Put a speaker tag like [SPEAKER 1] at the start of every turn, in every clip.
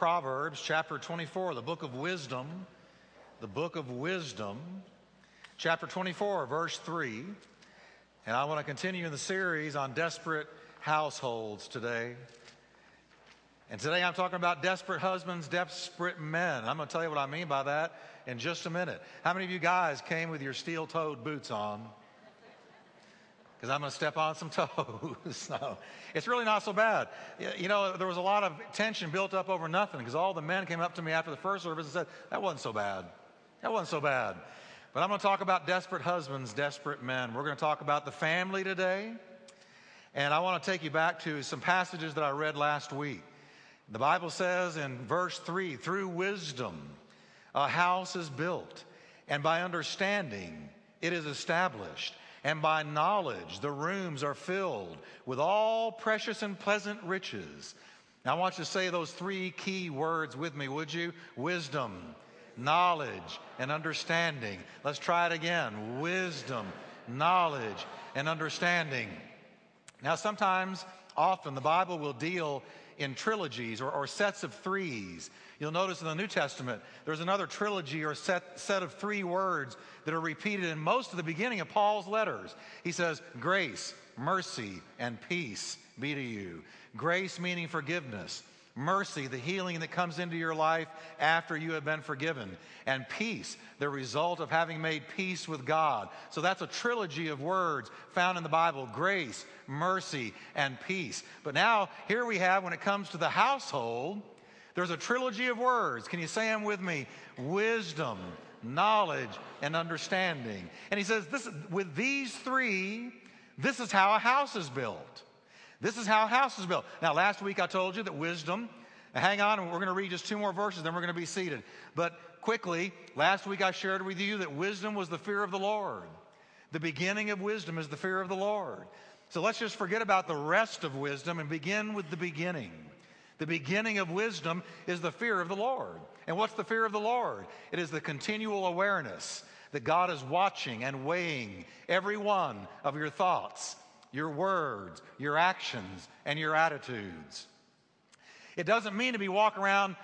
[SPEAKER 1] Proverbs, chapter 24, the book of wisdom, the book of wisdom, chapter 24, verse 3. And I want to continue in the series on desperate households today. And today I'm talking about desperate husbands, desperate men. I'm going to tell you what I mean by that in just a minute. How many of you guys came with your steel toed boots on? Because I'm going to step on some toes. no, it's really not so bad. You know, there was a lot of tension built up over nothing because all the men came up to me after the first service and said, That wasn't so bad. That wasn't so bad. But I'm going to talk about desperate husbands, desperate men. We're going to talk about the family today. And I want to take you back to some passages that I read last week. The Bible says in verse 3 through wisdom, a house is built, and by understanding, it is established and by knowledge the rooms are filled with all precious and pleasant riches. Now, I want you to say those three key words with me, would you? Wisdom, knowledge, and understanding. Let's try it again wisdom, knowledge, and understanding. Now, sometimes, often, the Bible will deal in trilogies or, or sets of threes. You'll notice in the New Testament, there's another trilogy or set, set of three words that are repeated in most of the beginning of Paul's letters. He says, Grace, mercy, and peace be to you. Grace meaning forgiveness. Mercy, the healing that comes into your life after you have been forgiven. And peace, the result of having made peace with God. So that's a trilogy of words found in the Bible grace, mercy, and peace. But now, here we have, when it comes to the household, there's a trilogy of words. Can you say them with me? Wisdom, knowledge, and understanding. And he says, this, with these three, this is how a house is built. This is how a house is built. Now, last week I told you that wisdom, hang on, we're going to read just two more verses, then we're going to be seated. But quickly, last week I shared with you that wisdom was the fear of the Lord. The beginning of wisdom is the fear of the Lord. So let's just forget about the rest of wisdom and begin with the beginning. The beginning of wisdom is the fear of the Lord. And what's the fear of the Lord? It is the continual awareness that God is watching and weighing every one of your thoughts, your words, your actions, and your attitudes. It doesn't mean to be walking around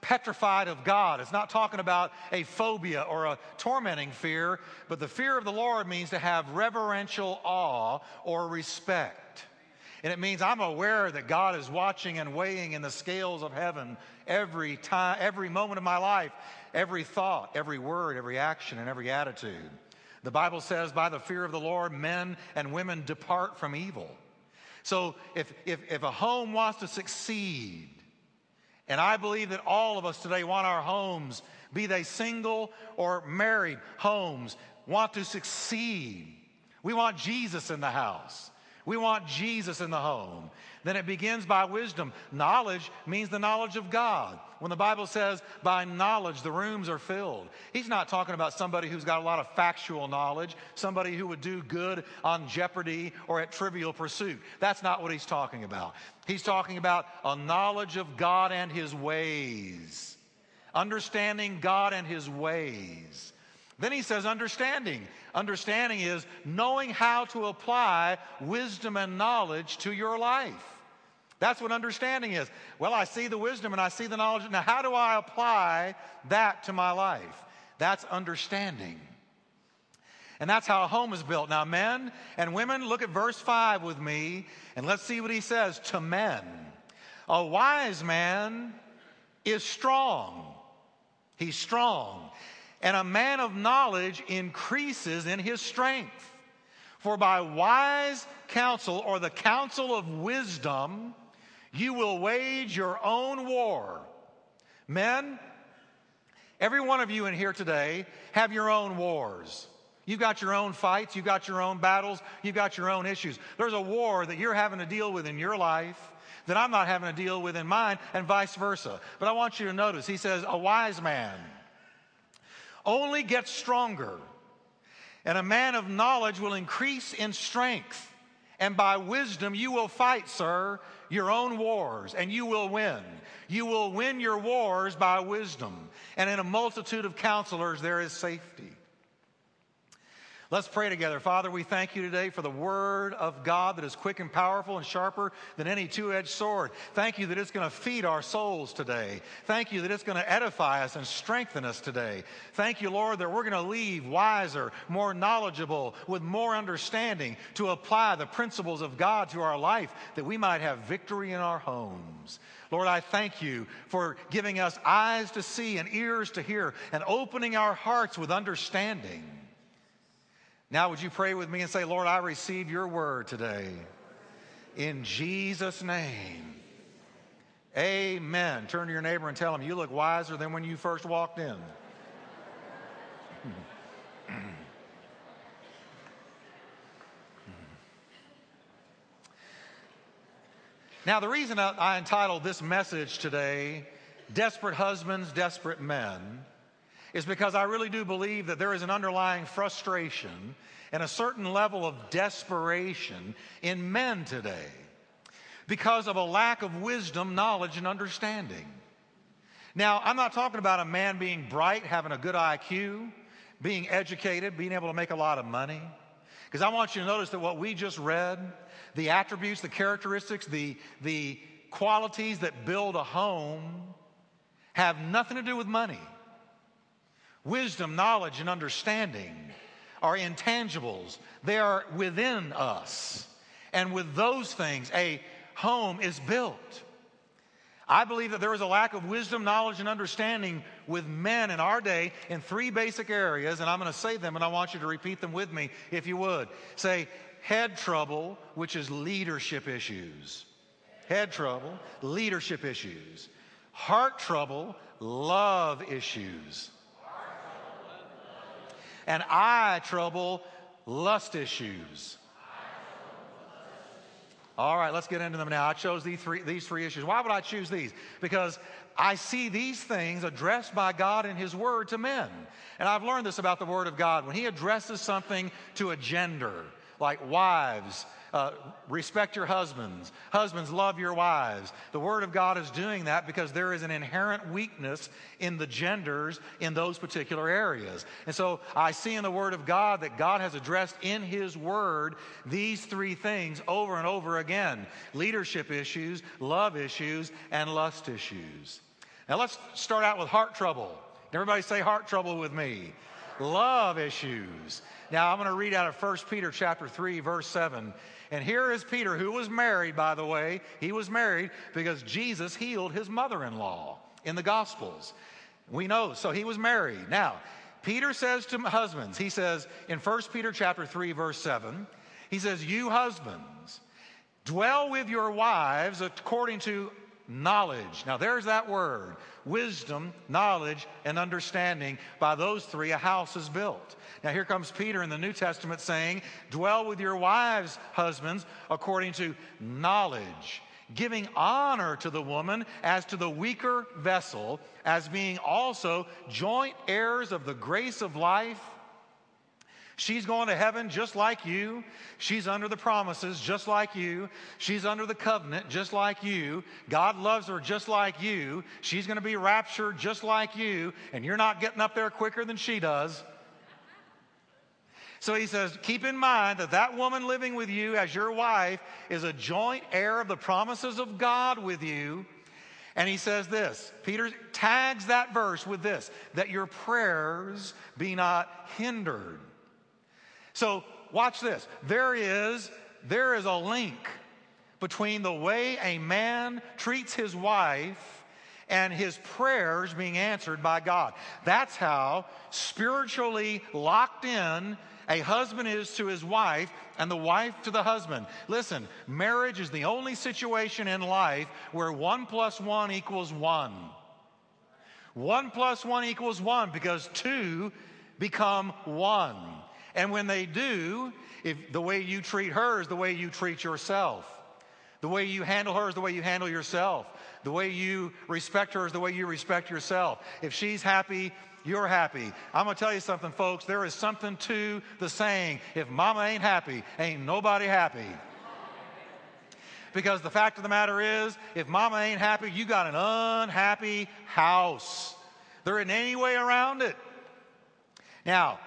[SPEAKER 1] petrified of God. It's not talking about a phobia or a tormenting fear, but the fear of the Lord means to have reverential awe or respect. And it means I'm aware that God is watching and weighing in the scales of heaven every time, every moment of my life, every thought, every word, every action, and every attitude. The Bible says, by the fear of the Lord, men and women depart from evil. So if, if, if a home wants to succeed, and I believe that all of us today want our homes, be they single or married homes, want to succeed. We want Jesus in the house. We want Jesus in the home. Then it begins by wisdom. Knowledge means the knowledge of God. When the Bible says, by knowledge, the rooms are filled, he's not talking about somebody who's got a lot of factual knowledge, somebody who would do good on Jeopardy or at Trivial Pursuit. That's not what he's talking about. He's talking about a knowledge of God and his ways, understanding God and his ways. Then he says, understanding. Understanding is knowing how to apply wisdom and knowledge to your life. That's what understanding is. Well, I see the wisdom and I see the knowledge. Now, how do I apply that to my life? That's understanding. And that's how a home is built. Now, men and women, look at verse 5 with me and let's see what he says to men. A wise man is strong. He's strong and a man of knowledge increases in his strength. For by wise counsel or the counsel of wisdom, you will wage your own war. Men, every one of you in here today have your own wars. You've got your own fights, you've got your own battles, you've got your own issues. There's a war that you're having to deal with in your life that I'm not having to deal with in mine, and vice versa. But I want you to notice, he says, a wise man only gets stronger. And a man of knowledge will increase in strength. And by wisdom, you will fight, sir, your own wars, and you will win. You will win your wars by wisdom. And in a multitude of counselors, there is safety. Let's pray together. Father, we thank you today for the word of God that is quick and powerful and sharper than any two edged sword. Thank you that it's going to feed our souls today. Thank you that it's going to edify us and strengthen us today. Thank you, Lord, that we're going to leave wiser, more knowledgeable, with more understanding to apply the principles of God to our life that we might have victory in our homes. Lord, I thank you for giving us eyes to see and ears to hear and opening our hearts with understanding. Now, would you pray with me and say, Lord, I receive your word today. In Jesus' name. Amen. Turn to your neighbor and tell him, You look wiser than when you first walked in. now, the reason I entitled this message today, Desperate Husbands, Desperate Men, is because I really do believe that there is an underlying frustration and a certain level of desperation in men today because of a lack of wisdom, knowledge, and understanding. Now, I'm not talking about a man being bright, having a good IQ, being educated, being able to make a lot of money. Because I want you to notice that what we just read, the attributes, the characteristics, the, the qualities that build a home, have nothing to do with money. Wisdom, knowledge, and understanding are intangibles, they are within us. And with those things, a home is built. I believe that there is a lack of wisdom, knowledge, and understanding with men in our day in three basic areas, and I'm going to say them and I want you to repeat them with me if you would. Say, head trouble, which is leadership issues. Head trouble, leadership issues. Heart trouble, love issues and eye trouble, lust issues. All right, let's get into them now. I chose these three, these three issues. Why would I choose these? Because I see these things addressed by God in His Word to men. And I've learned this about the Word of God. When He addresses something to a gender, like wives, uh, respect your husbands. Husbands, love your wives. The Word of God is doing that because there is an inherent weakness in the genders in those particular areas. And so I see in the Word of God that God has addressed in His Word these three things over and over again leadership issues, love issues, and lust issues. Now let's start out with heart trouble. Everybody say heart trouble with me. Love issues. Now I'm going to read out of 1 Peter chapter 3 verse 7. And here is Peter, who was married, by the way. He was married because Jesus healed his mother in law in the Gospels. We know, so he was married. Now, Peter says to husbands, he says in 1 Peter chapter 3, verse 7, he says, You husbands, dwell with your wives according to knowledge. Now, there's that word wisdom, knowledge, and understanding. By those three, a house is built. Now, here comes Peter in the New Testament saying, Dwell with your wives, husbands, according to knowledge, giving honor to the woman as to the weaker vessel, as being also joint heirs of the grace of life. She's going to heaven just like you. She's under the promises just like you. She's under the covenant just like you. God loves her just like you. She's going to be raptured just like you. And you're not getting up there quicker than she does. So he says, keep in mind that that woman living with you as your wife is a joint heir of the promises of God with you. And he says this Peter tags that verse with this that your prayers be not hindered. So watch this. There is, there is a link between the way a man treats his wife and his prayers being answered by God. That's how spiritually locked in a husband is to his wife and the wife to the husband. Listen, marriage is the only situation in life where one plus one equals one. One plus one equals one because two become one. And when they do, if the way you treat her is the way you treat yourself, the way you handle her is the way you handle yourself, the way you respect her is the way you respect yourself. If she's happy, you're happy. I'm going to tell you something, folks. There is something to the saying if mama ain't happy, ain't nobody happy. Because the fact of the matter is, if mama ain't happy, you got an unhappy house. There isn't any way around it. Now,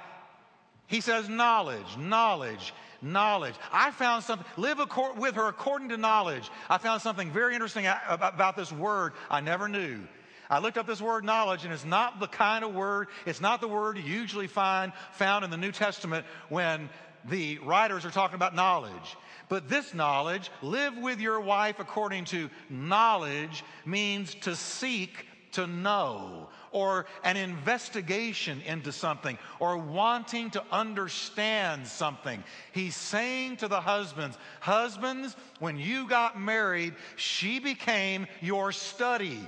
[SPEAKER 1] He says knowledge, knowledge, knowledge. I found something, live with her according to knowledge. I found something very interesting about this word I never knew. I looked up this word knowledge, and it's not the kind of word, it's not the word you usually find found in the New Testament when the writers are talking about knowledge. But this knowledge, live with your wife according to knowledge, means to seek to know or an investigation into something or wanting to understand something. He's saying to the husbands, Husbands, when you got married, she became your study.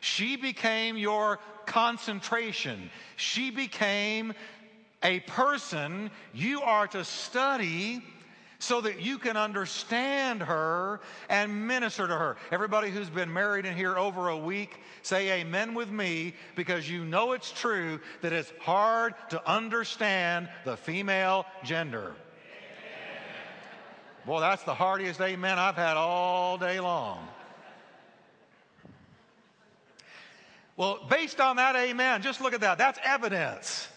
[SPEAKER 1] She became your concentration. She became a person you are to study so that you can understand her and minister to her. Everybody who's been married in here over a week, say amen with me because you know it's true that it's hard to understand the female gender. Boy, that's the heartiest amen I've had all day long. Well, based on that amen, just look at that. That's evidence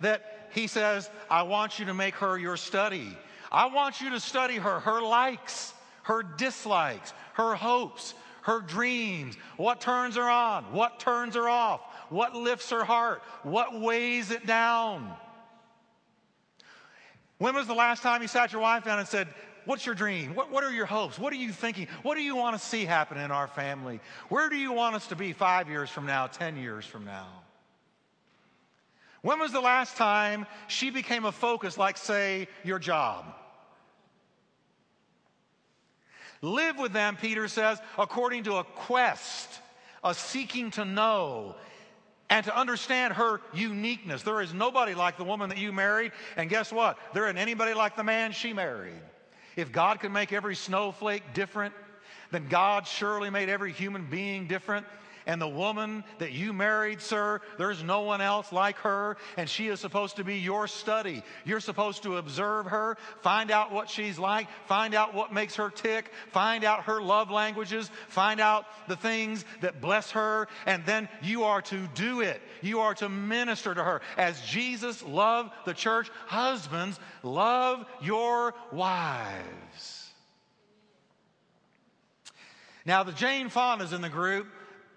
[SPEAKER 1] that he says, I want you to make her your study. I want you to study her, her likes, her dislikes, her hopes, her dreams, what turns her on, what turns her off, what lifts her heart, what weighs it down. When was the last time you sat your wife down and said, What's your dream? What, what are your hopes? What are you thinking? What do you want to see happen in our family? Where do you want us to be five years from now, 10 years from now? When was the last time she became a focus, like, say, your job? Live with them, Peter says, according to a quest, a seeking to know and to understand her uniqueness. There is nobody like the woman that you married, and guess what? There isn't anybody like the man she married. If God could make every snowflake different, then God surely made every human being different. And the woman that you married, sir, there's no one else like her, and she is supposed to be your study. You're supposed to observe her, find out what she's like, find out what makes her tick, find out her love languages, find out the things that bless her, and then you are to do it. You are to minister to her. As Jesus loved the church, husbands, love your wives. Now, the Jane Fondas in the group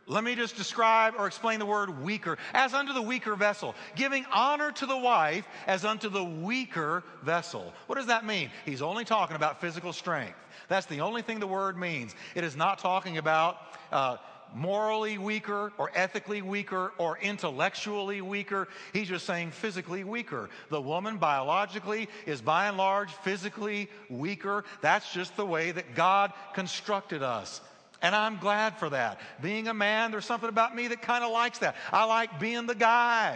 [SPEAKER 1] let me just describe or explain the word weaker. As unto the weaker vessel, giving honor to the wife as unto the weaker vessel. What does that mean? He's only talking about physical strength. That's the only thing the word means. It is not talking about uh, morally weaker or ethically weaker or intellectually weaker. He's just saying physically weaker. The woman biologically is by and large physically weaker. That's just the way that God constructed us. And I'm glad for that. Being a man, there's something about me that kind of likes that. I like being the guy.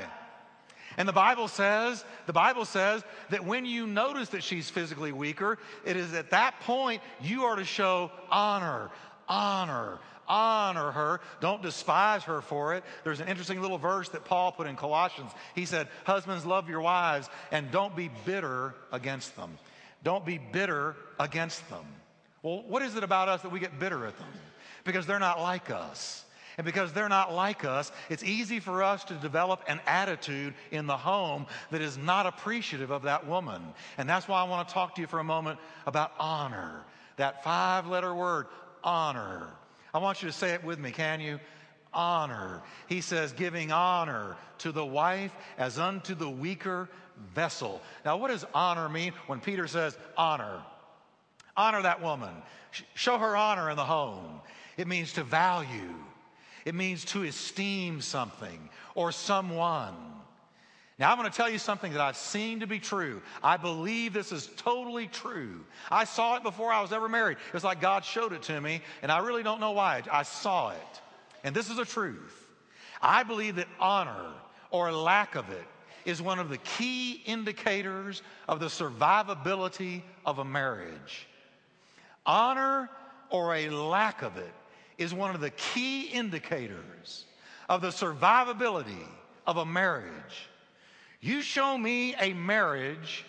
[SPEAKER 1] And the Bible says, the Bible says that when you notice that she's physically weaker, it is at that point you are to show honor, honor, honor her. Don't despise her for it. There's an interesting little verse that Paul put in Colossians. He said, Husbands, love your wives and don't be bitter against them. Don't be bitter against them. Well, what is it about us that we get bitter at them? Because they're not like us. And because they're not like us, it's easy for us to develop an attitude in the home that is not appreciative of that woman. And that's why I want to talk to you for a moment about honor. That five letter word, honor. I want you to say it with me, can you? Honor. He says, giving honor to the wife as unto the weaker vessel. Now, what does honor mean when Peter says honor? Honor that woman. Show her honor in the home. It means to value, it means to esteem something or someone. Now, I'm going to tell you something that I've seen to be true. I believe this is totally true. I saw it before I was ever married. It was like God showed it to me, and I really don't know why. I saw it. And this is a truth. I believe that honor or lack of it is one of the key indicators of the survivability of a marriage. Honor or a lack of it is one of the key indicators of the survivability of a marriage. You show me a marriage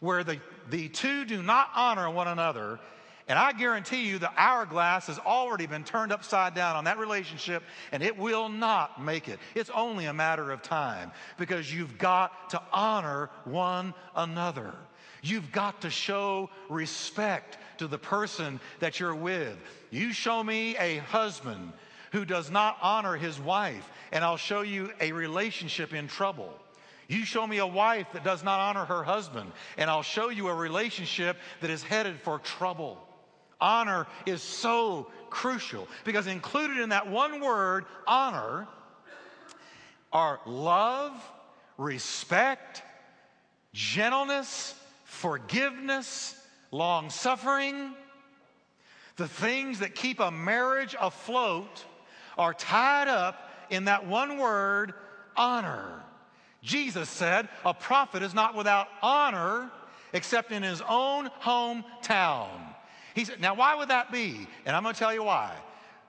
[SPEAKER 1] where the, the two do not honor one another And I guarantee you the hourglass has already been turned upside down on that relationship and it will not make it. It's only a matter of time because you've got to honor one another. You've got to show respect to the person that you're with. You show me a husband who does not honor his wife, and I'll show you a relationship in trouble. You show me a wife that does not honor her husband, and I'll show you a relationship that is headed for trouble. Honor is so crucial because included in that one word, honor, are love, respect, gentleness, forgiveness, long suffering. The things that keep a marriage afloat are tied up in that one word, honor. Jesus said, A prophet is not without honor except in his own hometown. He said, Now, why would that be? And I'm going to tell you why.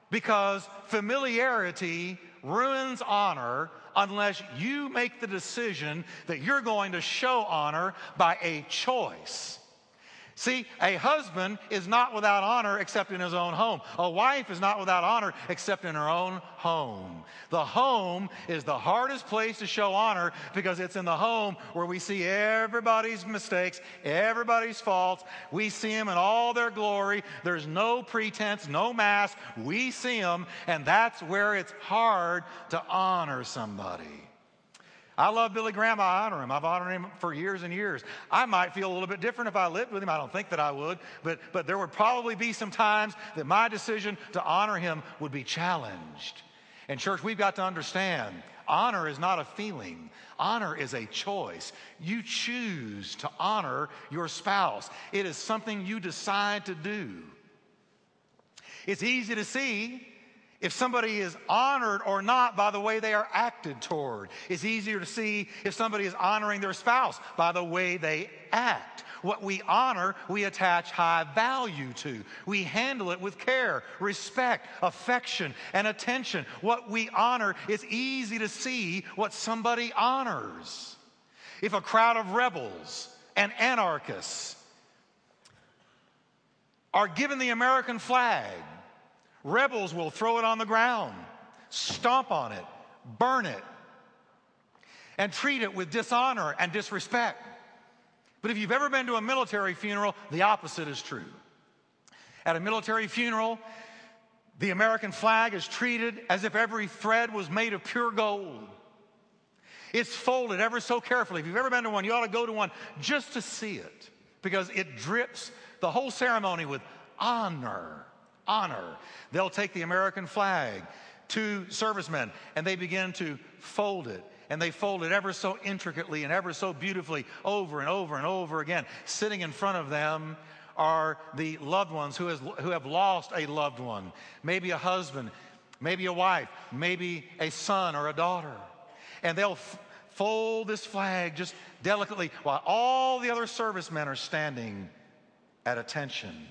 [SPEAKER 1] Because familiarity ruins honor unless you make the decision that you're going to show honor by a choice. See, a husband is not without honor except in his own home. A wife is not without honor except in her own home. The home is the hardest place to show honor because it's in the home where we see everybody's mistakes, everybody's faults. We see them in all their glory. There's no pretense, no mask. We see them, and that's where it's hard to honor somebody. I love Billy Graham. I honor him. I've honored him for years and years. I might feel a little bit different if I lived with him. I don't think that I would, but, but there would probably be some times that my decision to honor him would be challenged. And, church, we've got to understand honor is not a feeling, honor is a choice. You choose to honor your spouse, it is something you decide to do. It's easy to see if somebody is honored or not by the way they are acted toward. It's easier to see if somebody is honoring their spouse by the way they act. What we honor, we attach high value to. We handle it with care, respect, affection, and attention. What we honor, it's easy to see what somebody honors. If a crowd of rebels and anarchists are given the American flag, Rebels will throw it on the ground, stomp on it, burn it, and treat it with dishonor and disrespect. But if you've ever been to a military funeral, the opposite is true. At a military funeral, the American flag is treated as if every thread was made of pure gold. It's folded ever so carefully. If you've ever been to one, you ought to go to one just to see it because it drips the whole ceremony with honor honor. They'll take the American flag to servicemen and they begin to fold it. And they fold it ever so intricately and ever so beautifully over and over and over again. Sitting in front of them are the loved ones who, has, who have lost a loved one, maybe a husband, maybe a wife, maybe a son or a daughter. And they'll f- fold this flag just delicately while all the other servicemen are standing at attention.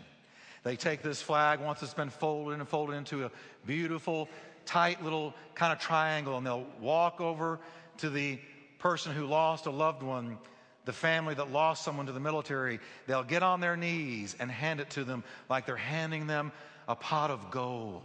[SPEAKER 1] They take this flag once it's been folded and folded into a beautiful, tight little kind of triangle, and they'll walk over to the person who lost a loved one, the family that lost someone to the military. They'll get on their knees and hand it to them like they're handing them a pot of gold.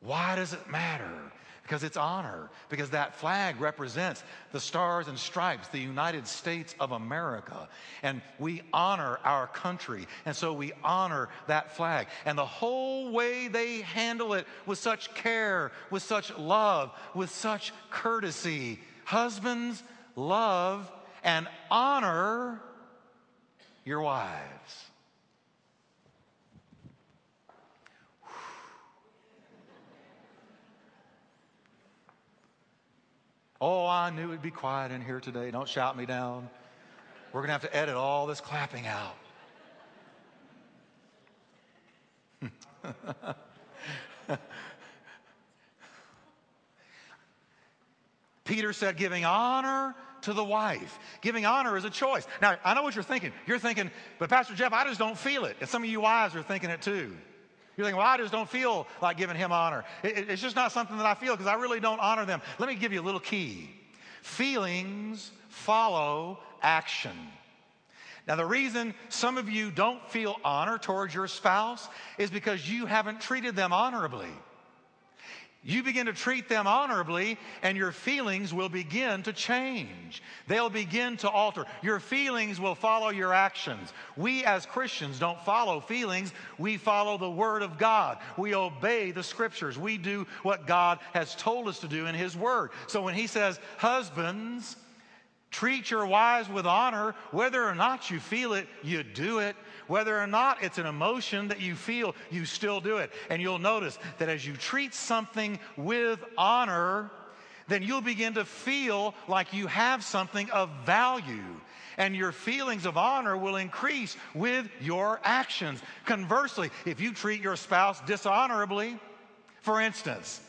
[SPEAKER 1] Why does it matter? Because it's honor, because that flag represents the stars and stripes, the United States of America. And we honor our country. And so we honor that flag. And the whole way they handle it with such care, with such love, with such courtesy. Husbands, love and honor your wives. Oh, I knew it'd be quiet in here today. Don't shout me down. We're going to have to edit all this clapping out. Peter said, giving honor to the wife. Giving honor is a choice. Now, I know what you're thinking. You're thinking, but Pastor Jeff, I just don't feel it. And some of you wives are thinking it too. You're thinking, well, I just don't feel like giving him honor. It, it's just not something that I feel because I really don't honor them. Let me give you a little key feelings follow action. Now, the reason some of you don't feel honor towards your spouse is because you haven't treated them honorably. You begin to treat them honorably, and your feelings will begin to change. They'll begin to alter. Your feelings will follow your actions. We as Christians don't follow feelings, we follow the Word of God. We obey the Scriptures. We do what God has told us to do in His Word. So when He says, Husbands, treat your wives with honor, whether or not you feel it, you do it. Whether or not it's an emotion that you feel, you still do it. And you'll notice that as you treat something with honor, then you'll begin to feel like you have something of value. And your feelings of honor will increase with your actions. Conversely, if you treat your spouse dishonorably, for instance,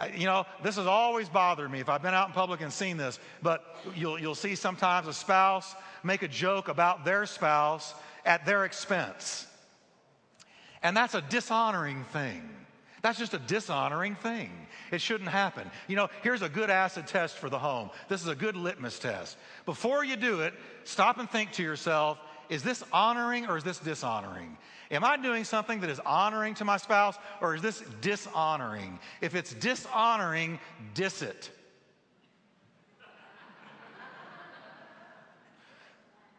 [SPEAKER 1] uh, you know, this has always bothered me if I've been out in public and seen this, but you'll, you'll see sometimes a spouse make a joke about their spouse at their expense. And that's a dishonoring thing. That's just a dishonoring thing. It shouldn't happen. You know, here's a good acid test for the home. This is a good litmus test. Before you do it, stop and think to yourself is this honoring or is this dishonoring? Am I doing something that is honoring to my spouse or is this dishonoring? If it's dishonoring, dis it.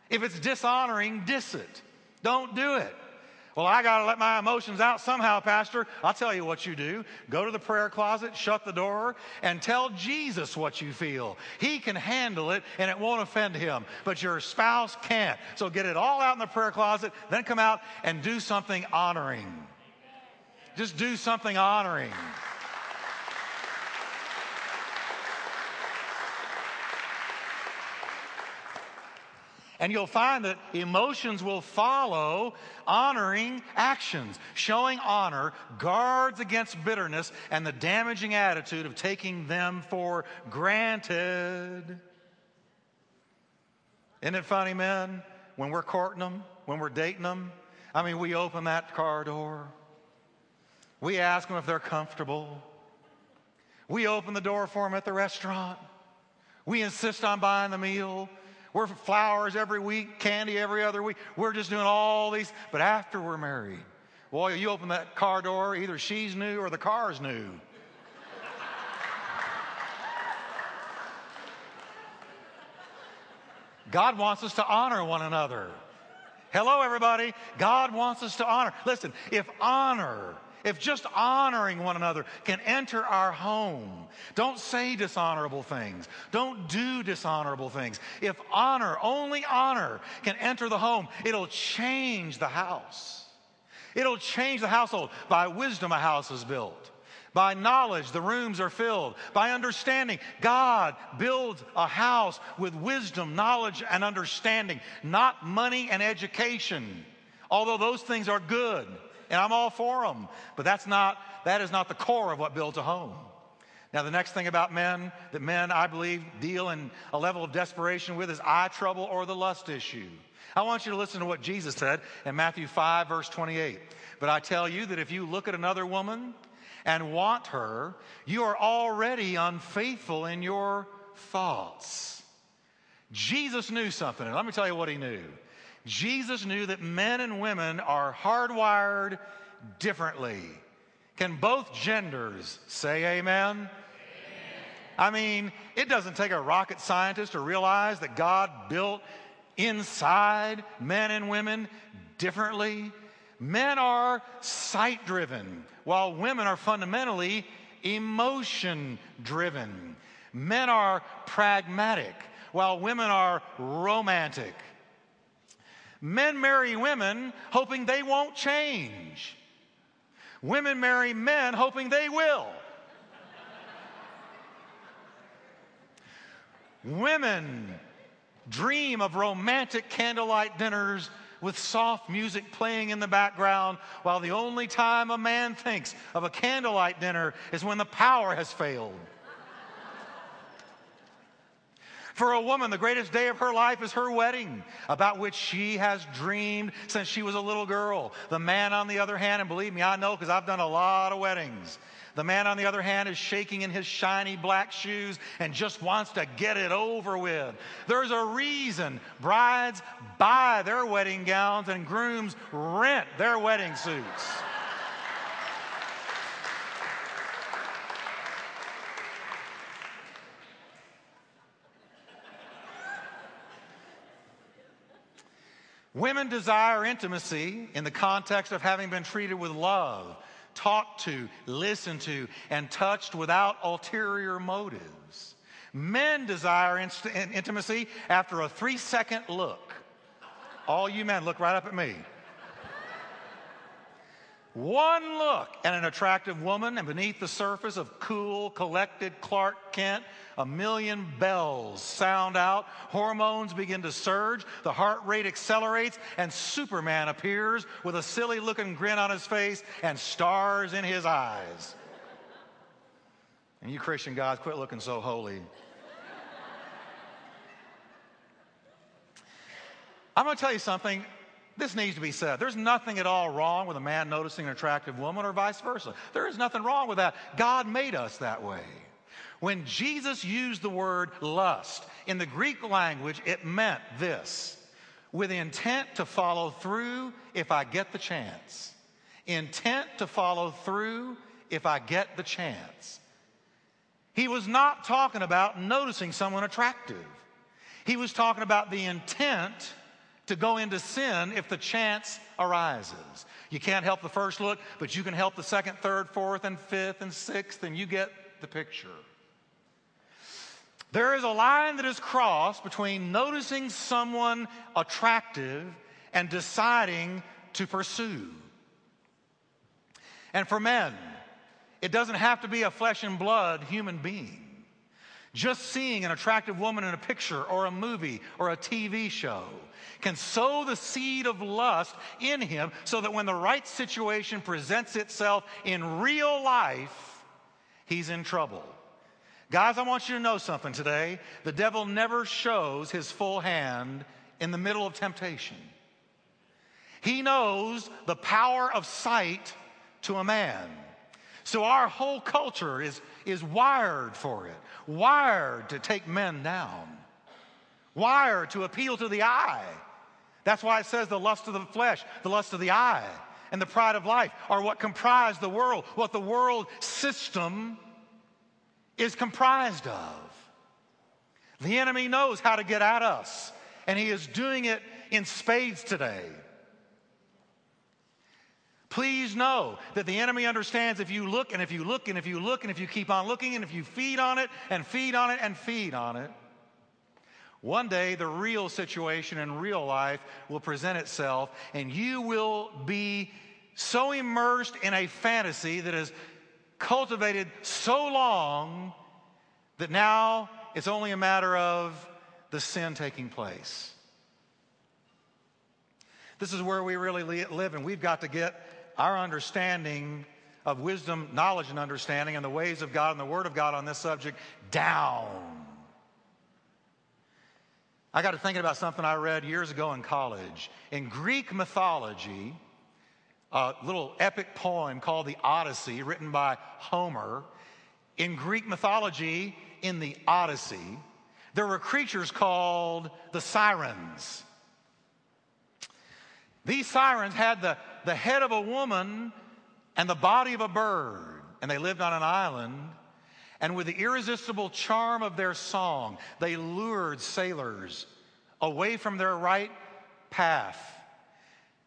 [SPEAKER 1] If it's dishonoring, diss it. Don't do it. Well, I got to let my emotions out somehow, Pastor. I'll tell you what you do. Go to the prayer closet, shut the door, and tell Jesus what you feel. He can handle it and it won't offend him, but your spouse can't. So get it all out in the prayer closet, then come out and do something honoring. Just do something honoring. And you'll find that emotions will follow honoring actions. Showing honor guards against bitterness and the damaging attitude of taking them for granted. Isn't it funny, men, when we're courting them, when we're dating them? I mean, we open that car door. We ask them if they're comfortable. We open the door for them at the restaurant. We insist on buying the meal. We're flowers every week, candy every other week. We're just doing all these. But after we're married, boy, you open that car door, either she's new or the car's new. God wants us to honor one another. Hello, everybody. God wants us to honor. Listen, if honor if just honoring one another can enter our home, don't say dishonorable things. Don't do dishonorable things. If honor, only honor, can enter the home, it'll change the house. It'll change the household. By wisdom, a house is built. By knowledge, the rooms are filled. By understanding, God builds a house with wisdom, knowledge, and understanding, not money and education, although those things are good and I'm all for them. But that's not, that is not the core of what builds a home. Now, the next thing about men that men, I believe, deal in a level of desperation with is eye trouble or the lust issue. I want you to listen to what Jesus said in Matthew 5, verse 28. But I tell you that if you look at another woman and want her, you are already unfaithful in your thoughts. Jesus knew something, and let me tell you what he knew. Jesus knew that men and women are hardwired differently. Can both genders say amen? amen? I mean, it doesn't take a rocket scientist to realize that God built inside men and women differently. Men are sight driven, while women are fundamentally emotion driven. Men are pragmatic, while women are romantic. Men marry women hoping they won't change. Women marry men hoping they will. Women dream of romantic candlelight dinners with soft music playing in the background, while the only time a man thinks of a candlelight dinner is when the power has failed. For a woman, the greatest day of her life is her wedding, about which she has dreamed since she was a little girl. The man, on the other hand, and believe me, I know because I've done a lot of weddings. The man, on the other hand, is shaking in his shiny black shoes and just wants to get it over with. There's a reason brides buy their wedding gowns and grooms rent their wedding suits. Women desire intimacy in the context of having been treated with love, talked to, listened to, and touched without ulterior motives. Men desire inst- intimacy after a three second look. All you men, look right up at me. One look at an attractive woman, and beneath the surface of cool, collected Clark Kent, a million bells sound out, hormones begin to surge, the heart rate accelerates, and Superman appears with a silly looking grin on his face and stars in his eyes. And you Christian guys, quit looking so holy. I'm going to tell you something. This needs to be said. There's nothing at all wrong with a man noticing an attractive woman or vice versa. There is nothing wrong with that. God made us that way. When Jesus used the word lust in the Greek language, it meant this with intent to follow through if I get the chance. Intent to follow through if I get the chance. He was not talking about noticing someone attractive. He was talking about the intent to go into sin if the chance arises. You can't help the first look, but you can help the second, third, fourth, and fifth, and sixth, and you get the picture. There is a line that is crossed between noticing someone attractive and deciding to pursue. And for men, it doesn't have to be a flesh and blood human being. Just seeing an attractive woman in a picture or a movie or a TV show can sow the seed of lust in him so that when the right situation presents itself in real life, he's in trouble. Guys, I want you to know something today. The devil never shows his full hand in the middle of temptation. He knows the power of sight to a man. So our whole culture is, is wired for it, wired to take men down, wired to appeal to the eye. That's why it says the lust of the flesh, the lust of the eye, and the pride of life are what comprise the world, what the world system is comprised of. The enemy knows how to get at us, and he is doing it in spades today. Please know that the enemy understands if you look and if you look and if you look and if you keep on looking and if you feed on it and feed on it and feed on it, one day the real situation in real life will present itself and you will be so immersed in a fantasy that is cultivated so long that now it's only a matter of the sin taking place. This is where we really live, and we've got to get our understanding of wisdom, knowledge, and understanding and the ways of God and the Word of God on this subject down. I got to thinking about something I read years ago in college. In Greek mythology, a little epic poem called the Odyssey, written by Homer. In Greek mythology, in the Odyssey, there were creatures called the sirens. These sirens had the, the head of a woman and the body of a bird, and they lived on an island. And with the irresistible charm of their song, they lured sailors away from their right path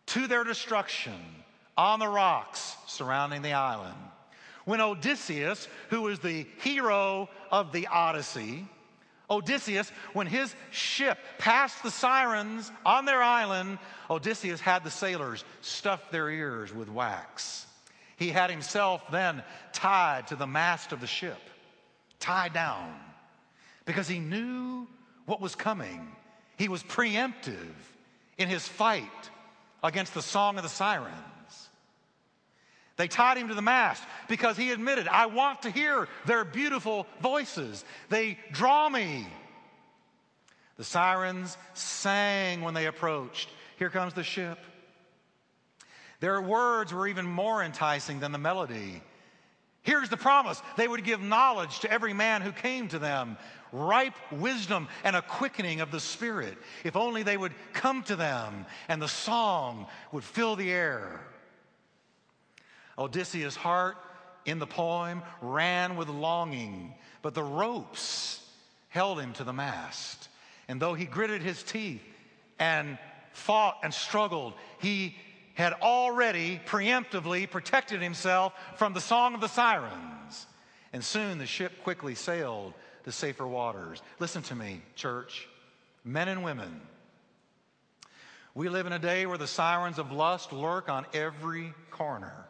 [SPEAKER 1] to their destruction on the rocks surrounding the island. When Odysseus, who was the hero of the Odyssey, Odysseus, when his ship passed the sirens on their island, Odysseus had the sailors stuff their ears with wax. He had himself then tied to the mast of the ship, tied down, because he knew what was coming. He was preemptive in his fight against the song of the sirens. They tied him to the mast because he admitted, I want to hear their beautiful voices. They draw me. The sirens sang when they approached. Here comes the ship. Their words were even more enticing than the melody. Here's the promise they would give knowledge to every man who came to them, ripe wisdom and a quickening of the Spirit. If only they would come to them and the song would fill the air. Odysseus' heart in the poem ran with longing, but the ropes held him to the mast. And though he gritted his teeth and fought and struggled, he had already preemptively protected himself from the song of the sirens. And soon the ship quickly sailed to safer waters. Listen to me, church, men and women. We live in a day where the sirens of lust lurk on every corner.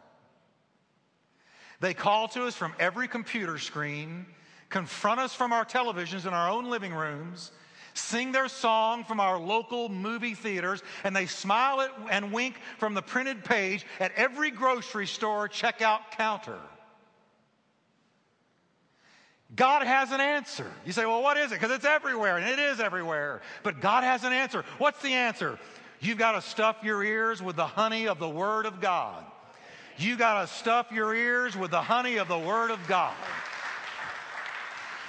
[SPEAKER 1] They call to us from every computer screen, confront us from our televisions in our own living rooms, sing their song from our local movie theaters, and they smile at, and wink from the printed page at every grocery store checkout counter. God has an answer. You say, well, what is it? Because it's everywhere, and it is everywhere. But God has an answer. What's the answer? You've got to stuff your ears with the honey of the Word of God. You got to stuff your ears with the honey of the Word of God.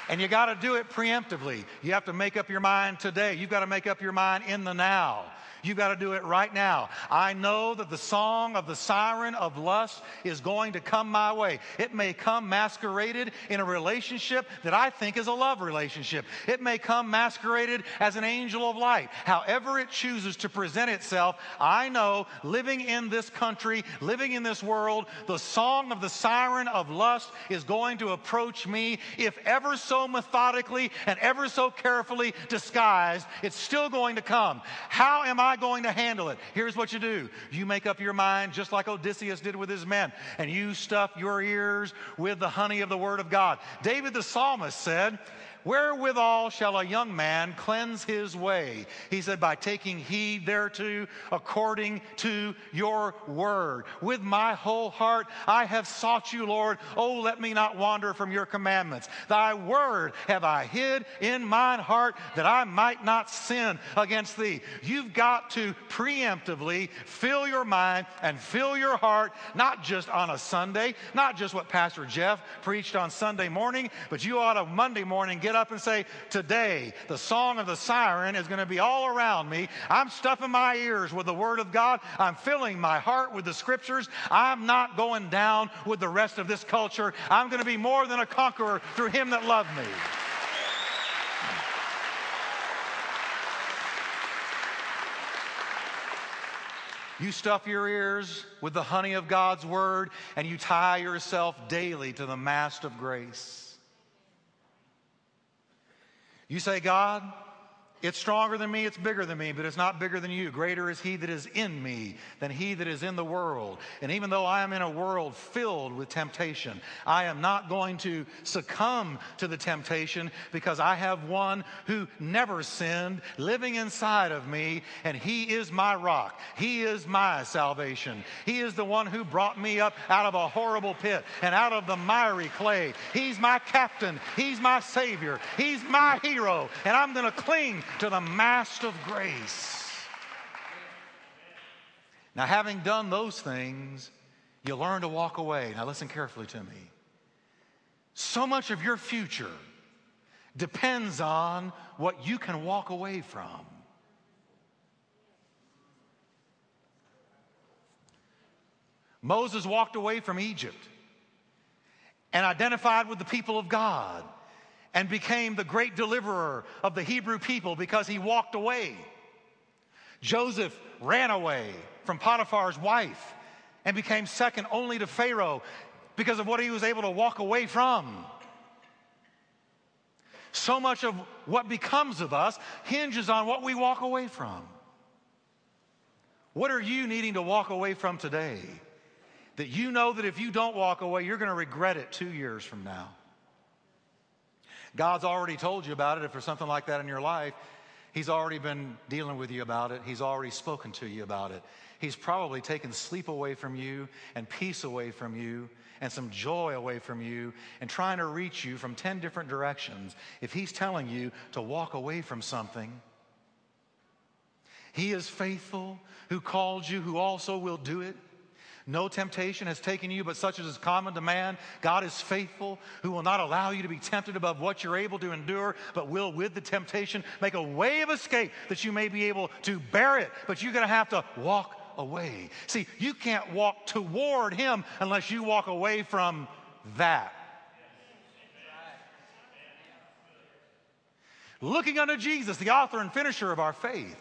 [SPEAKER 1] And you got to do it preemptively. You have to make up your mind today. You've got to make up your mind in the now. You've got to do it right now. I know that the song of the siren of lust is going to come my way. It may come masqueraded in a relationship that I think is a love relationship. It may come masqueraded as an angel of light. However, it chooses to present itself, I know living in this country, living in this world, the song of the siren of lust is going to approach me, if ever so methodically and ever so carefully disguised, it's still going to come. How am I? I going to handle it? Here's what you do you make up your mind, just like Odysseus did with his men, and you stuff your ears with the honey of the Word of God. David the psalmist said, Wherewithal shall a young man cleanse his way? He said, By taking heed thereto according to your word. With my whole heart I have sought you, Lord. Oh, let me not wander from your commandments. Thy word have I hid in mine heart that I might not sin against thee. You've got to preemptively fill your mind and fill your heart, not just on a Sunday, not just what Pastor Jeff preached on Sunday morning, but you ought to Monday morning get get up and say, Today, the song of the siren is going to be all around me. I'm stuffing my ears with the Word of God. I'm filling my heart with the Scriptures. I'm not going down with the rest of this culture. I'm going to be more than a conqueror through Him that loved me. You stuff your ears with the honey of God's word, and you tie yourself daily to the mast of grace. You say, God, it's stronger than me, it's bigger than me, but it's not bigger than you. Greater is he that is in me than he that is in the world. And even though I am in a world filled with temptation, I am not going to succumb to the temptation because I have one who never sinned living inside of me, and he is my rock. He is my salvation. He is the one who brought me up out of a horrible pit and out of the miry clay. He's my captain. He's my savior. He's my hero. And I'm going to cling to the mast of grace. Now, having done those things, you learn to walk away. Now, listen carefully to me. So much of your future depends on what you can walk away from. Moses walked away from Egypt and identified with the people of God and became the great deliverer of the Hebrew people because he walked away. Joseph ran away from Potiphar's wife and became second only to Pharaoh because of what he was able to walk away from. So much of what becomes of us hinges on what we walk away from. What are you needing to walk away from today that you know that if you don't walk away, you're going to regret it two years from now? God's already told you about it. If there's something like that in your life, He's already been dealing with you about it. He's already spoken to you about it. He's probably taken sleep away from you and peace away from you and some joy away from you and trying to reach you from 10 different directions. If He's telling you to walk away from something, He is faithful who called you, who also will do it. No temptation has taken you, but such as is common to man. God is faithful, who will not allow you to be tempted above what you're able to endure, but will, with the temptation, make a way of escape that you may be able to bear it. But you're going to have to walk away. See, you can't walk toward Him unless you walk away from that. Looking unto Jesus, the author and finisher of our faith.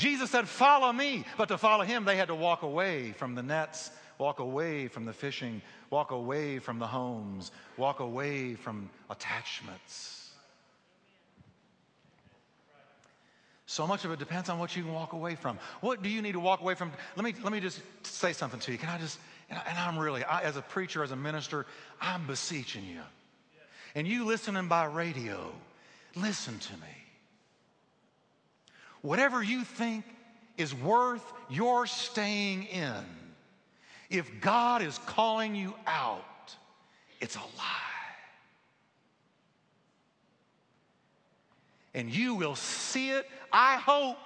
[SPEAKER 1] Jesus said, Follow me. But to follow him, they had to walk away from the nets, walk away from the fishing, walk away from the homes, walk away from attachments. So much of it depends on what you can walk away from. What do you need to walk away from? Let me, let me just say something to you. Can I just, and I'm really, I, as a preacher, as a minister, I'm beseeching you. And you listening by radio, listen to me. Whatever you think is worth your staying in, if God is calling you out, it's a lie. And you will see it, I hope,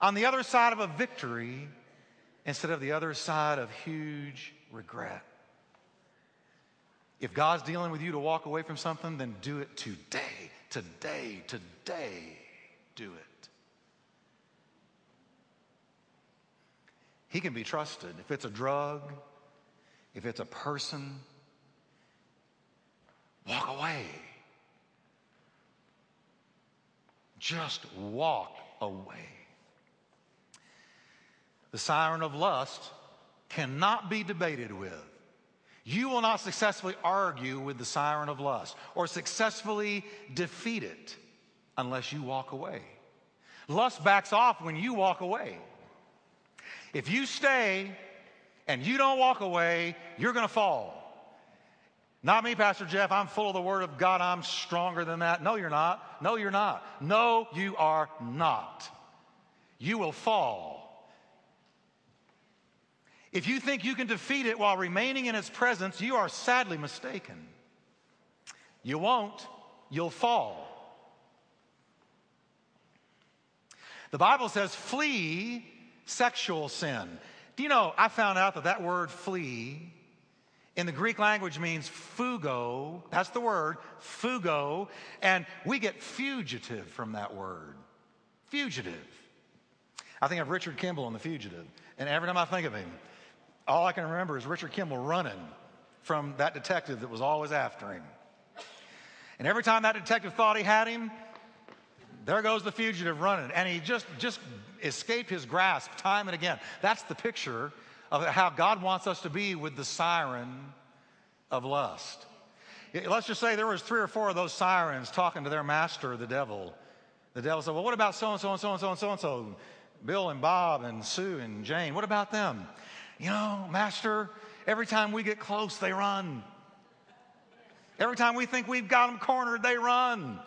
[SPEAKER 1] on the other side of a victory instead of the other side of huge regret. If God's dealing with you to walk away from something, then do it today, today, today. Do it. He can be trusted. If it's a drug, if it's a person, walk away. Just walk away. The siren of lust cannot be debated with. You will not successfully argue with the siren of lust or successfully defeat it unless you walk away. Lust backs off when you walk away. If you stay and you don't walk away, you're going to fall. Not me, Pastor Jeff. I'm full of the Word of God. I'm stronger than that. No, you're not. No, you're not. No, you are not. You will fall. If you think you can defeat it while remaining in its presence, you are sadly mistaken. You won't. You'll fall. The Bible says, flee sexual sin. Do you know, I found out that that word flee in the Greek language means fugo. That's the word, fugo. And we get fugitive from that word. Fugitive. I think of Richard Kimble in The Fugitive. And every time I think of him, all I can remember is Richard Kimble running from that detective that was always after him. And every time that detective thought he had him, there goes the fugitive running. And he just, just escaped his grasp time and again. That's the picture of how God wants us to be with the siren of lust. Let's just say there was three or four of those sirens talking to their master, the devil. The devil said, well, what about so-and-so and so-and-so and so-and-so? Bill and Bob and Sue and Jane. What about them? You know, master, every time we get close, they run. Every time we think we've got them cornered, they run.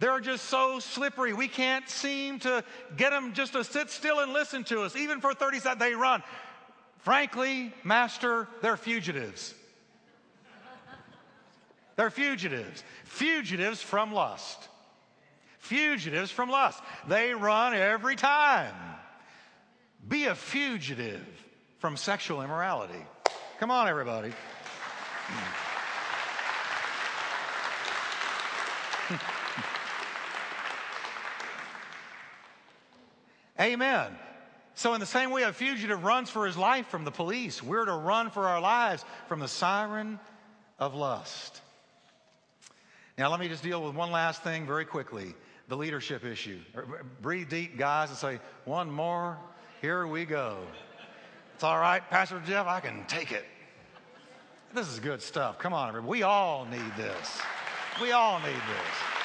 [SPEAKER 1] They're just so slippery. We can't seem to get them just to sit still and listen to us. Even for 30 seconds, they run. Frankly, Master, they're fugitives. They're fugitives. Fugitives from lust. Fugitives from lust. They run every time. Be a fugitive from sexual immorality. Come on, everybody. Amen. So, in the same way a fugitive runs for his life from the police, we're to run for our lives from the siren of lust. Now, let me just deal with one last thing very quickly the leadership issue. Er, breathe deep, guys, and say, one more. Here we go. It's all right, Pastor Jeff, I can take it. This is good stuff. Come on, everybody. We all need this. We all need this.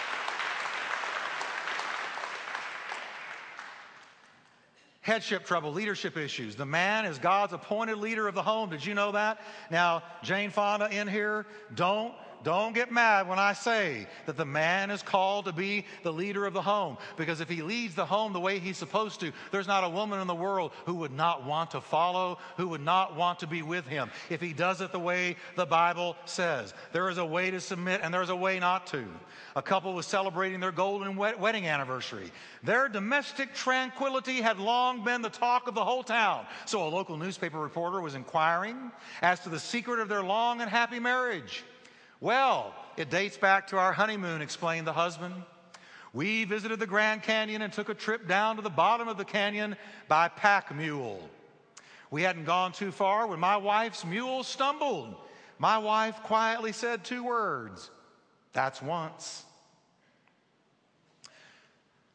[SPEAKER 1] Headship trouble, leadership issues. The man is God's appointed leader of the home. Did you know that? Now, Jane Fonda in here, don't don't get mad when I say that the man is called to be the leader of the home. Because if he leads the home the way he's supposed to, there's not a woman in the world who would not want to follow, who would not want to be with him. If he does it the way the Bible says, there is a way to submit and there's a way not to. A couple was celebrating their golden wedding anniversary. Their domestic tranquility had long been the talk of the whole town. So a local newspaper reporter was inquiring as to the secret of their long and happy marriage. Well, it dates back to our honeymoon, explained the husband. We visited the Grand Canyon and took a trip down to the bottom of the canyon by pack mule. We hadn't gone too far when my wife's mule stumbled. My wife quietly said two words That's once.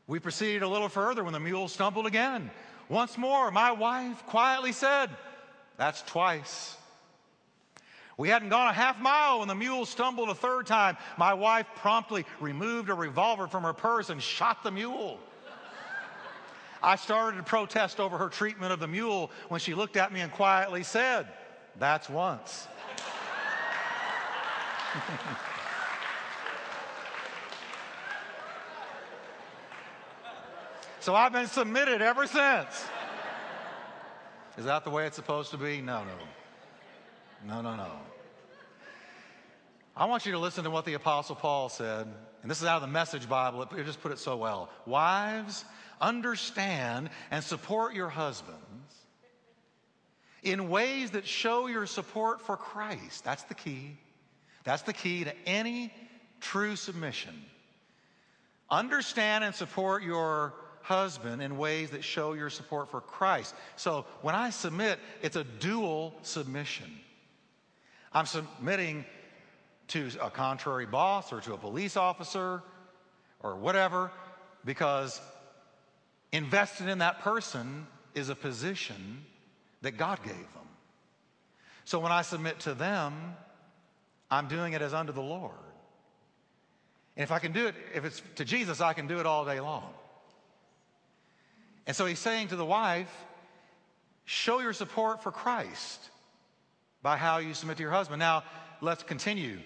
[SPEAKER 1] We proceeded a little further when the mule stumbled again. Once more, my wife quietly said, That's twice. We hadn't gone a half mile when the mule stumbled a third time. My wife promptly removed a revolver from her purse and shot the mule. I started to protest over her treatment of the mule when she looked at me and quietly said, That's once. so I've been submitted ever since. Is that the way it's supposed to be? No, no. No, no, no. I want you to listen to what the Apostle Paul said, and this is out of the Message Bible. It just put it so well. Wives, understand and support your husbands in ways that show your support for Christ. That's the key. That's the key to any true submission. Understand and support your husband in ways that show your support for Christ. So when I submit, it's a dual submission. I'm submitting to a contrary boss or to a police officer or whatever because invested in that person is a position that God gave them. So when I submit to them, I'm doing it as unto the Lord. And if I can do it, if it's to Jesus, I can do it all day long. And so he's saying to the wife, show your support for Christ by how you submit to your husband. Now, let's continue.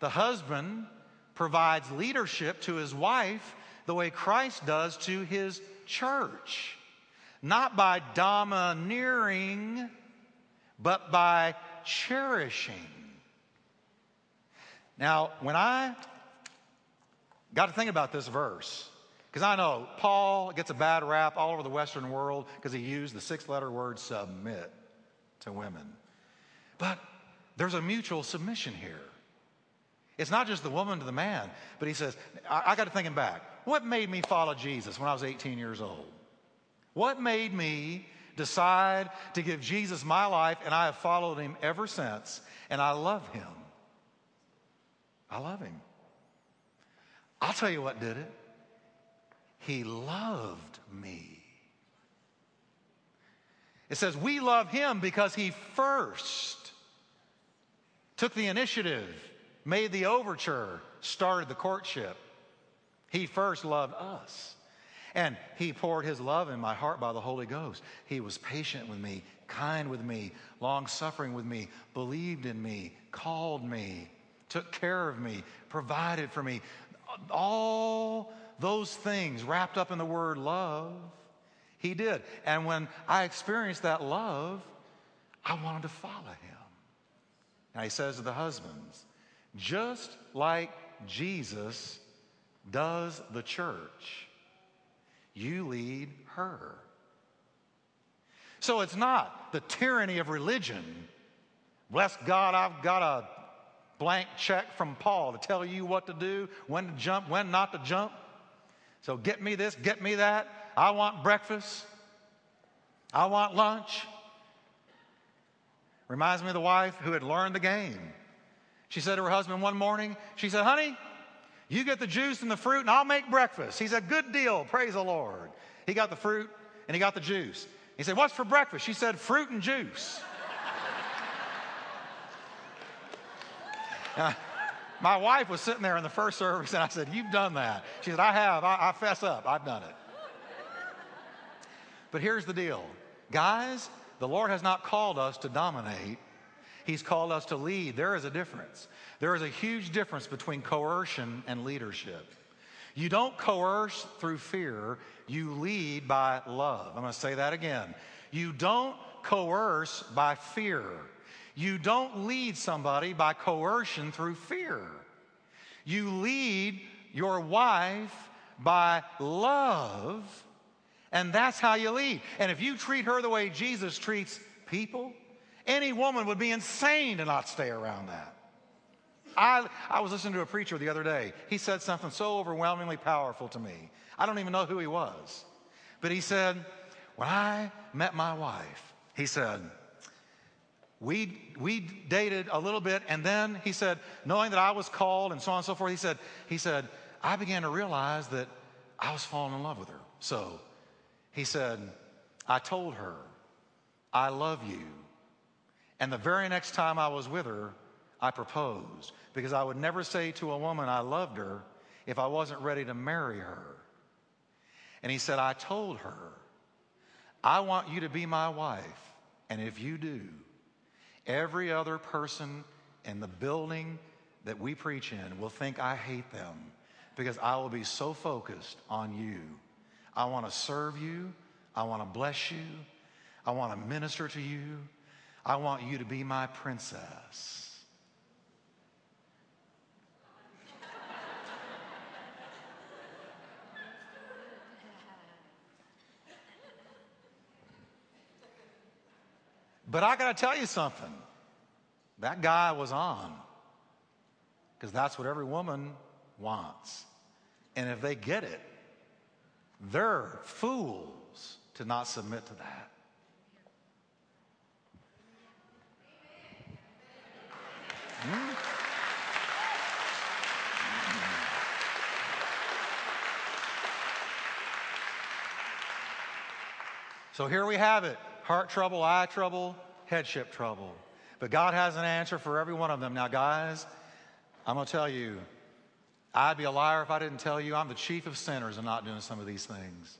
[SPEAKER 1] The husband provides leadership to his wife the way Christ does to his church, not by domineering, but by cherishing. Now, when I got to think about this verse, because I know Paul gets a bad rap all over the Western world because he used the six letter word submit to women. But there's a mutual submission here. It's not just the woman to the man, but he says, I, I got to thinking back. What made me follow Jesus when I was 18 years old? What made me decide to give Jesus my life, and I have followed him ever since, and I love him? I love him. I'll tell you what did it. He loved me. It says, We love him because he first took the initiative, made the overture, started the courtship. He first loved us. And he poured his love in my heart by the Holy Ghost. He was patient with me, kind with me, long suffering with me, believed in me, called me, took care of me, provided for me. All those things wrapped up in the word love, he did. And when I experienced that love, I wanted to follow him. Now he says to the husbands, just like Jesus does the church, you lead her. So it's not the tyranny of religion. Bless God, I've got a blank check from Paul to tell you what to do, when to jump, when not to jump. So get me this, get me that. I want breakfast. I want lunch. Reminds me of the wife who had learned the game. She said to her husband one morning, she said, Honey, you get the juice and the fruit, and I'll make breakfast. He said, Good deal. Praise the Lord. He got the fruit and he got the juice. He said, What's for breakfast? She said, Fruit and juice. my wife was sitting there in the first service, and I said, You've done that. She said, I have. I, I fess up. I've done it. But here's the deal guys, the Lord has not called us to dominate, He's called us to lead. There is a difference. There is a huge difference between coercion and leadership. You don't coerce through fear, you lead by love. I'm going to say that again. You don't coerce by fear. You don't lead somebody by coercion through fear. You lead your wife by love, and that's how you lead. And if you treat her the way Jesus treats people, any woman would be insane to not stay around that. I, I was listening to a preacher the other day. He said something so overwhelmingly powerful to me. I don't even know who he was. But he said, When I met my wife, he said, we, we dated a little bit, and then he said, knowing that I was called and so on and so forth, he said, he said, I began to realize that I was falling in love with her. So he said, I told her, I love you. And the very next time I was with her, I proposed because I would never say to a woman I loved her if I wasn't ready to marry her. And he said, I told her, I want you to be my wife. And if you do, every other person in the building that we preach in will think I hate them because I will be so focused on you. I want to serve you. I want to bless you. I want to minister to you. I want you to be my princess. But I got to tell you something. That guy was on. Because that's what every woman wants. And if they get it, they're fools to not submit to that. Hmm? So here we have it heart trouble, eye trouble, headship trouble. But God has an answer for every one of them. Now, guys, I'm going to tell you, I'd be a liar if I didn't tell you I'm the chief of sinners and not doing some of these things.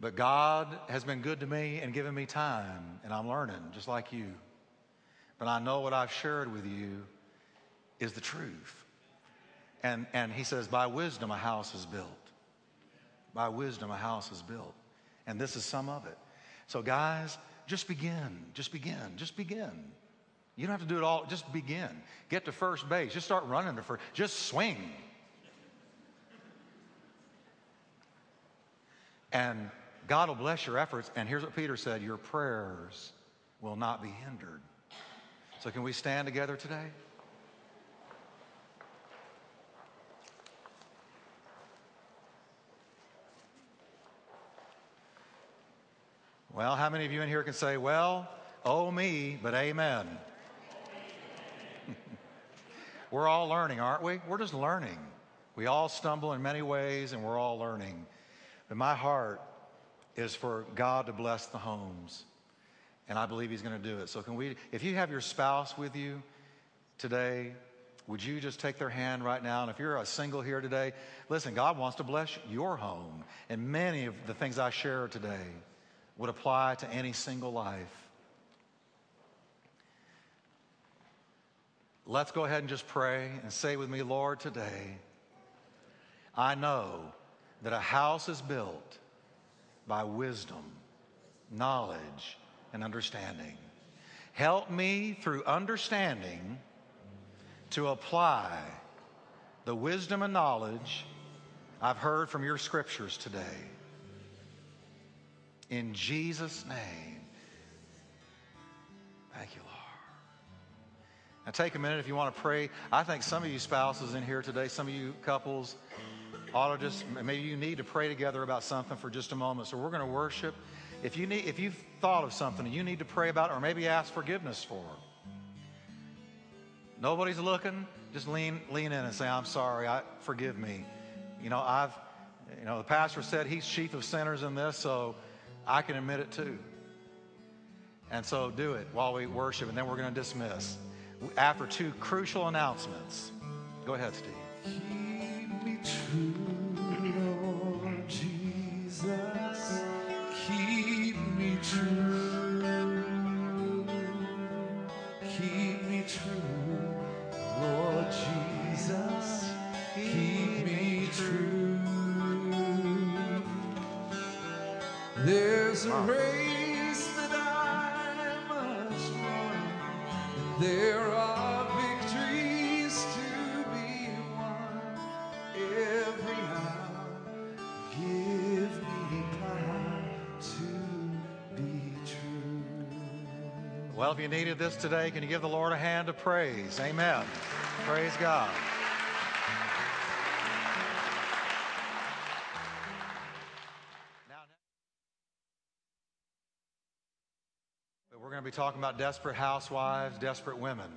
[SPEAKER 1] But God has been good to me and given me time, and I'm learning just like you. But I know what I've shared with you is the truth. And, and he says, by wisdom a house is built. By wisdom a house is built. And this is some of it. So, guys, just begin. Just begin. Just begin. You don't have to do it all. Just begin. Get to first base. Just start running to first. Just swing. And God will bless your efforts. And here's what Peter said your prayers will not be hindered. So, can we stand together today? Well, how many of you in here can say, well, oh me, but amen? We're all learning, aren't we? We're just learning. We all stumble in many ways and we're all learning. But my heart is for God to bless the homes. And I believe He's going to do it. So, can we, if you have your spouse with you today, would you just take their hand right now? And if you're a single here today, listen, God wants to bless your home. And many of the things I share today would apply to any single life. Let's go ahead and just pray and say with me, Lord, today, I know that a house is built by wisdom, knowledge, and understanding. Help me through understanding to apply the wisdom and knowledge I've heard from your scriptures today. In Jesus' name. Thank you. Now, take a minute if you want to pray. I think some of you spouses in here today, some of you couples, ought to just, maybe you need to pray together about something for just a moment. So we're going to worship. If, you need, if you've thought of something you need to pray about or maybe ask forgiveness for, nobody's looking, just lean, lean in and say, I'm sorry, I, forgive me. You know, I've, you know, the pastor said he's chief of sinners in this, so I can admit it too. And so do it while we worship, and then we're going to dismiss. After two crucial announcements. Go ahead, Steve. Keep me true, Lord Jesus. Keep me true. You needed this today, can you give the Lord a hand of praise? Amen. Praise God. We're going to be talking about desperate housewives, desperate women.